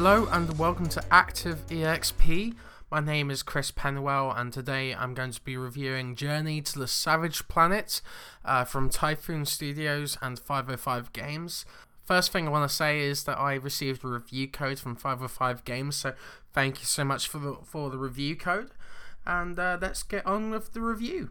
Hello and welcome to Active EXP. My name is Chris Penwell, and today I'm going to be reviewing Journey to the Savage Planet uh, from Typhoon Studios and 505 Games. First thing I want to say is that I received a review code from 505 Games, so thank you so much for the for the review code. And uh, let's get on with the review.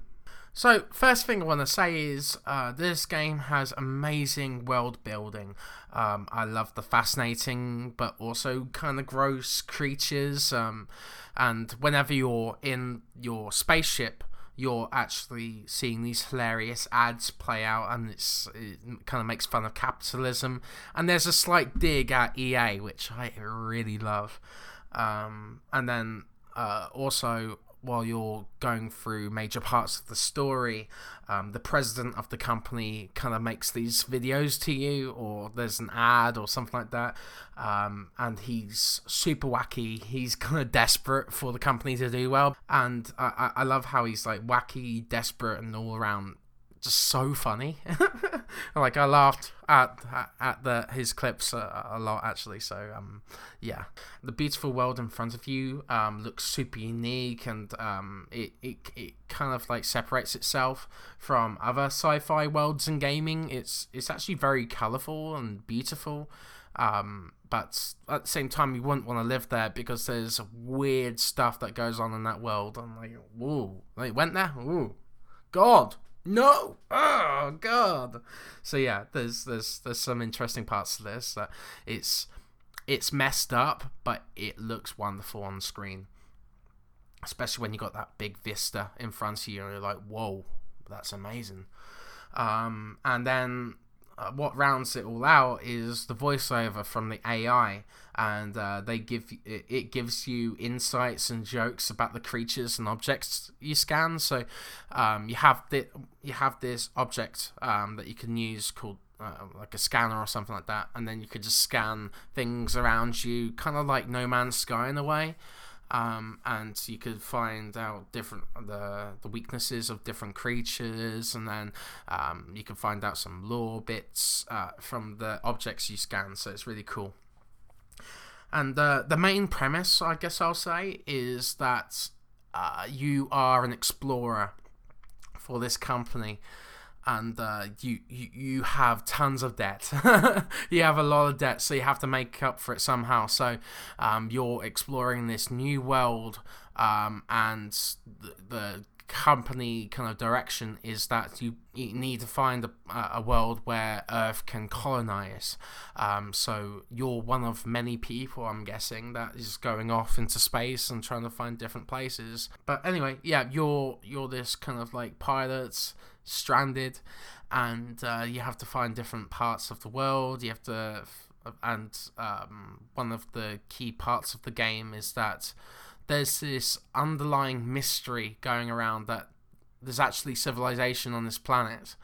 So, first thing I want to say is uh, this game has amazing world building. Um, I love the fascinating but also kind of gross creatures. Um, and whenever you're in your spaceship, you're actually seeing these hilarious ads play out, and it's it kind of makes fun of capitalism. And there's a slight dig at EA, which I really love. Um, and then uh, also while you're going through major parts of the story, um, the president of the company kind of makes these videos to you, or there's an ad or something like that. Um, and he's super wacky. He's kind of desperate for the company to do well. And I, I love how he's like wacky, desperate, and all around just so funny. like I laughed at at the his clips a, a, lot actually. So um, yeah, the beautiful world in front of you um, looks super unique, and um, it, it it kind of like separates itself from other sci-fi worlds in gaming. It's it's actually very colorful and beautiful. Um, but at the same time, you wouldn't want to live there because there's weird stuff that goes on in that world. I'm like, whoa, they went there? Ooh, God, no. Oh god. So yeah there's there's there's some interesting parts to this that it's it's messed up but it looks wonderful on screen. Especially when you got that big vista in front of you and you're like whoa that's amazing. Um, and then uh, what rounds it all out is the voiceover from the AI, and uh, they give it, it, gives you insights and jokes about the creatures and objects you scan. So um, you have the, you have this object um, that you can use called uh, like a scanner or something like that, and then you could just scan things around you, kind of like No Man's Sky in a way um, and you could find out different the the weaknesses of different creatures, and then um, you can find out some lore bits uh, from the objects you scan. So it's really cool. And the the main premise, I guess I'll say, is that uh, you are an explorer for this company and uh, you, you you have tons of debt. you have a lot of debt, so you have to make up for it somehow. So um, you're exploring this new world, um, and the, the, company kind of direction is that you, you need to find a, a world where Earth can colonize. Um, so you're one of many people, I'm guessing, that is going off into space and trying to find different places. But anyway, yeah, you're you're this kind of like pilots stranded, and uh, you have to find different parts of the world. You have to, and um, one of the key parts of the game is that there's this underlying mystery going around that there's actually civilization on this planet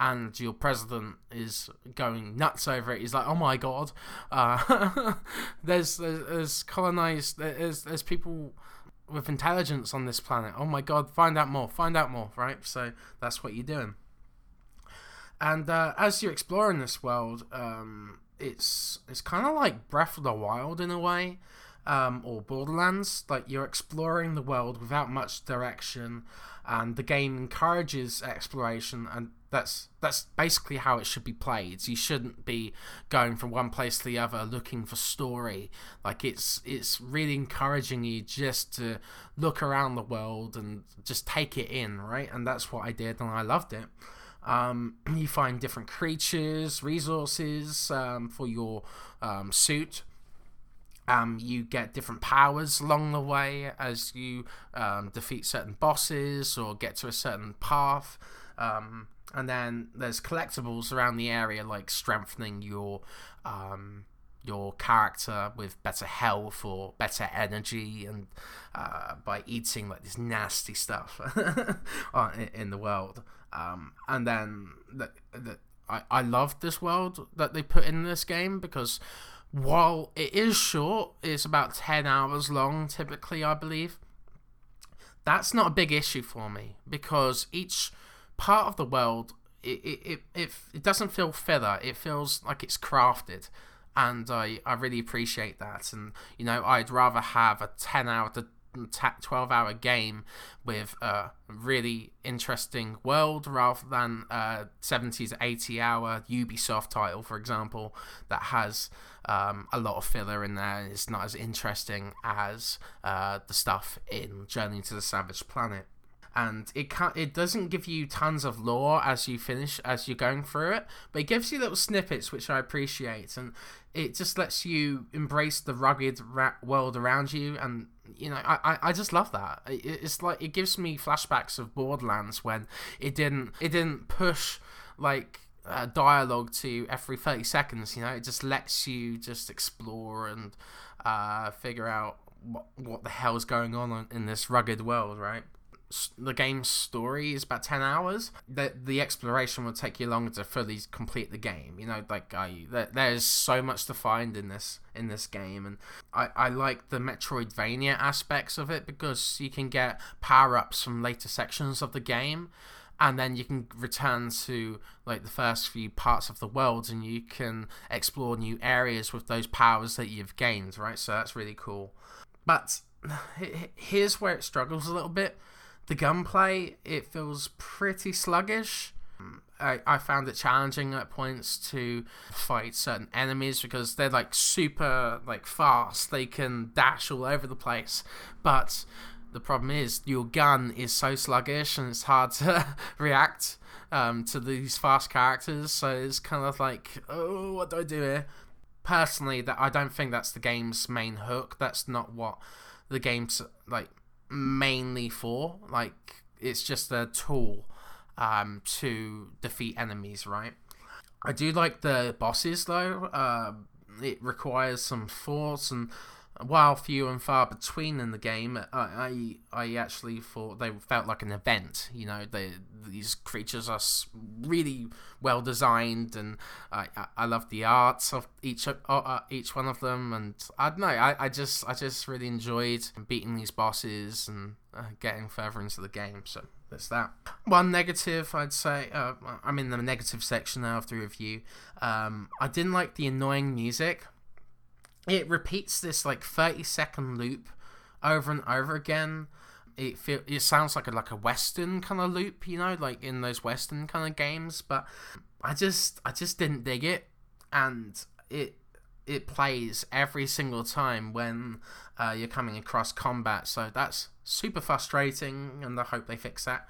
and your president is going nuts over it. He's like, "Oh my god, uh, there's, there's, there's colonized there's there's people with intelligence on this planet. Oh my god, find out more, find out more, right? So that's what you're doing. And uh, as you're exploring this world, um, it's it's kind of like Breath of the Wild in a way, um, or Borderlands. Like you're exploring the world without much direction, and the game encourages exploration and that's that's basically how it should be played. You shouldn't be going from one place to the other looking for story. Like it's it's really encouraging you just to look around the world and just take it in, right? And that's what I did, and I loved it. Um, you find different creatures, resources um, for your um, suit. Um, you get different powers along the way as you um, defeat certain bosses or get to a certain path. Um, and then there's collectibles around the area like strengthening your um, your character with better health or better energy and uh, by eating like this nasty stuff in the world um, and then the, the, I, I love this world that they put in this game because while it is short it's about 10 hours long typically i believe that's not a big issue for me because each part of the world it it, it, it, doesn't feel filler. It feels like it's crafted, and I I really appreciate that. And you know, I'd rather have a ten hour to 12 hour game with a really interesting world rather than a 70s 80 hour Ubisoft title for example that has um, a lot of filler in there and it's not as interesting as uh, the stuff in Journey to the Savage Planet. And it can't it doesn't give you tons of lore as you finish as you're going through it but it gives you little snippets which i appreciate. And it just lets you embrace the rugged ra- world around you and you know I, I just love that. It, it's like it gives me flashbacks of borderlands when it didn't it didn't push like uh, dialogue to every 30 seconds you know? It just lets you just explore and uh, figure out what, what the hell's going on in this rugged world right the game's story is about 10 hours the, the exploration will take you longer to fully complete the game you know like I, there, there's so much to find in this in this game and I, I like the metroidvania aspects of it because you can get power-ups from later sections of the game and then you can return to like the first few parts of the world and you can explore new areas with those powers that you've gained right? So that's really cool. But here's where it struggles a little bit the gunplay, it feels pretty sluggish. I, I found it challenging at points to fight certain enemies because they're like super like fast. They can dash all over the place. But the problem is your gun is so sluggish and it's hard to react um, to these fast characters. So it's kind of like, oh, what do I do here? Personally, that I don't think that's the game's main hook. That's not what the game's like mainly for. Like it's just a tool um, to defeat enemies, right? I do like the bosses though. Uh, it requires some force and while few and far between in the game, I, I, I actually thought they felt like an event. You know, they, these creatures are really well designed, and I, I love the arts of each uh, uh, each one of them. And I don't know, I, I just I just really enjoyed beating these bosses and uh, getting further into the game. So that's that. One negative, I'd say. Uh, I'm in the negative section now of the review. Um, I didn't like the annoying music it repeats this like 30 second loop over and over again. It feel it sounds like a like a western kind of loop you know like in those western kind of games but i just i just didn't dig it and it it plays every single time when uh, you're coming across combat so that's super frustrating and i hope they fix that.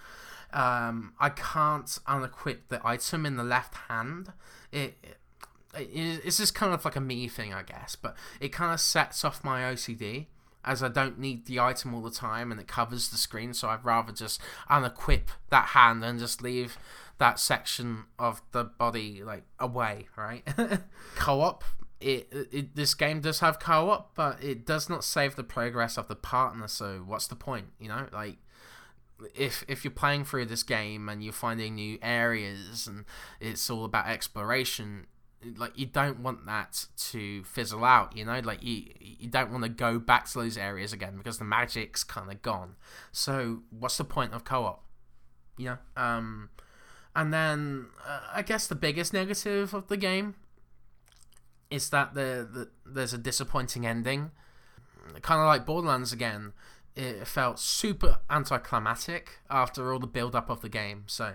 Um, i can't unequip the item in the left hand. It it's just kind of like a me thing, I guess, but it kind of sets off my OCD as I don't need the item all the time and it covers the screen, so I'd rather just unequip that hand and just leave that section of the body like away, right? co-op. It, it this game does have co-op, but it does not save the progress of the partner. So what's the point? You know, like if if you're playing through this game and you're finding new areas and it's all about exploration, like you don't want that to fizzle out you know? Like you you don't want to go back to those areas again because the magic's kind of gone. So what's the point of co-op? You know um and then uh, i guess the biggest negative of the game is that the, the there's a disappointing ending. Kind of like borderlands again it felt super anticlimactic after all the build up of the game so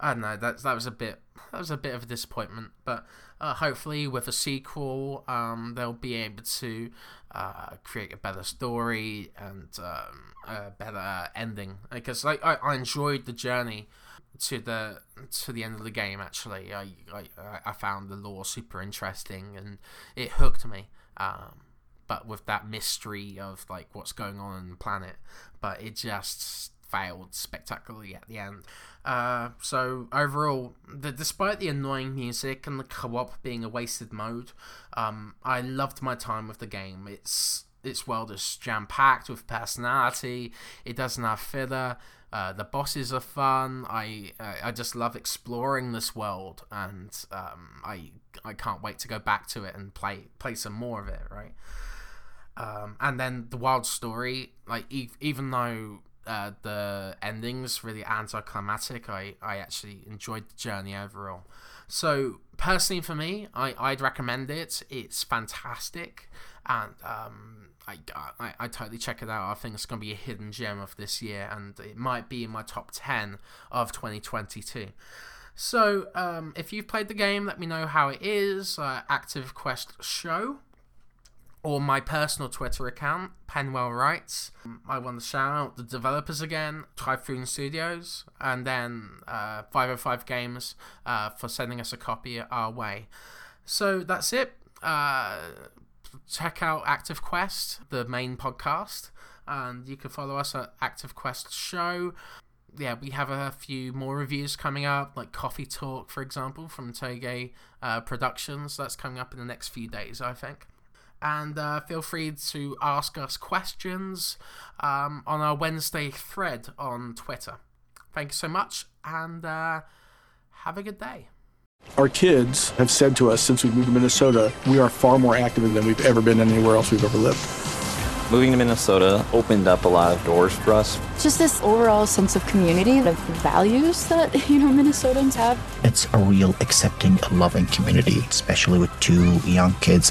I don't know. That that was a bit that was a bit of a disappointment, but uh, hopefully with a sequel, um, they'll be able to uh, create a better story and um, a better ending. Because like I, I enjoyed the journey to the to the end of the game. Actually, I I, I found the lore super interesting and it hooked me. Um, but with that mystery of like what's going on in the planet, but it just failed spectacularly at the end. Uh, so overall, the, despite the annoying music and the co-op being a wasted mode, um, I loved my time with the game. It's its world is jam packed with personality. It doesn't have filler. Uh, the bosses are fun. I I just love exploring this world, and um, I I can't wait to go back to it and play play some more of it. Right. Um, and then the wild story, like e- even though uh, the endings really anticlimactic. I, I actually enjoyed the journey overall. So personally, for me, I, I'd recommend it. It's fantastic, and um, I, I, I totally check it out. I think it's going to be a hidden gem of this year, and it might be in my top ten of 2022. So, um, if you've played the game, let me know how it is. Uh, Active Quest Show or my personal Twitter account, Penwell Writes. I want to shout out the developers again, Typhoon Studios, and then uh, 505 Games uh, for sending us a copy our way. So that's it. Uh, check out Active Quest, the main podcast, and you can follow us at Active Quest Show. Yeah, we have a few more reviews coming up, like Coffee Talk, for example, from Toge uh, Productions. That's coming up in the next few days, I think and uh, feel free to ask us questions um, on our Wednesday thread on Twitter. Thank you so much, and uh, have a good day. Our kids have said to us since we moved to Minnesota, we are far more active than we've ever been anywhere else we've ever lived. Moving to Minnesota opened up a lot of doors for us. Just this overall sense of community, of values that, you know, Minnesotans have. It's a real accepting, loving community, especially with two young kids.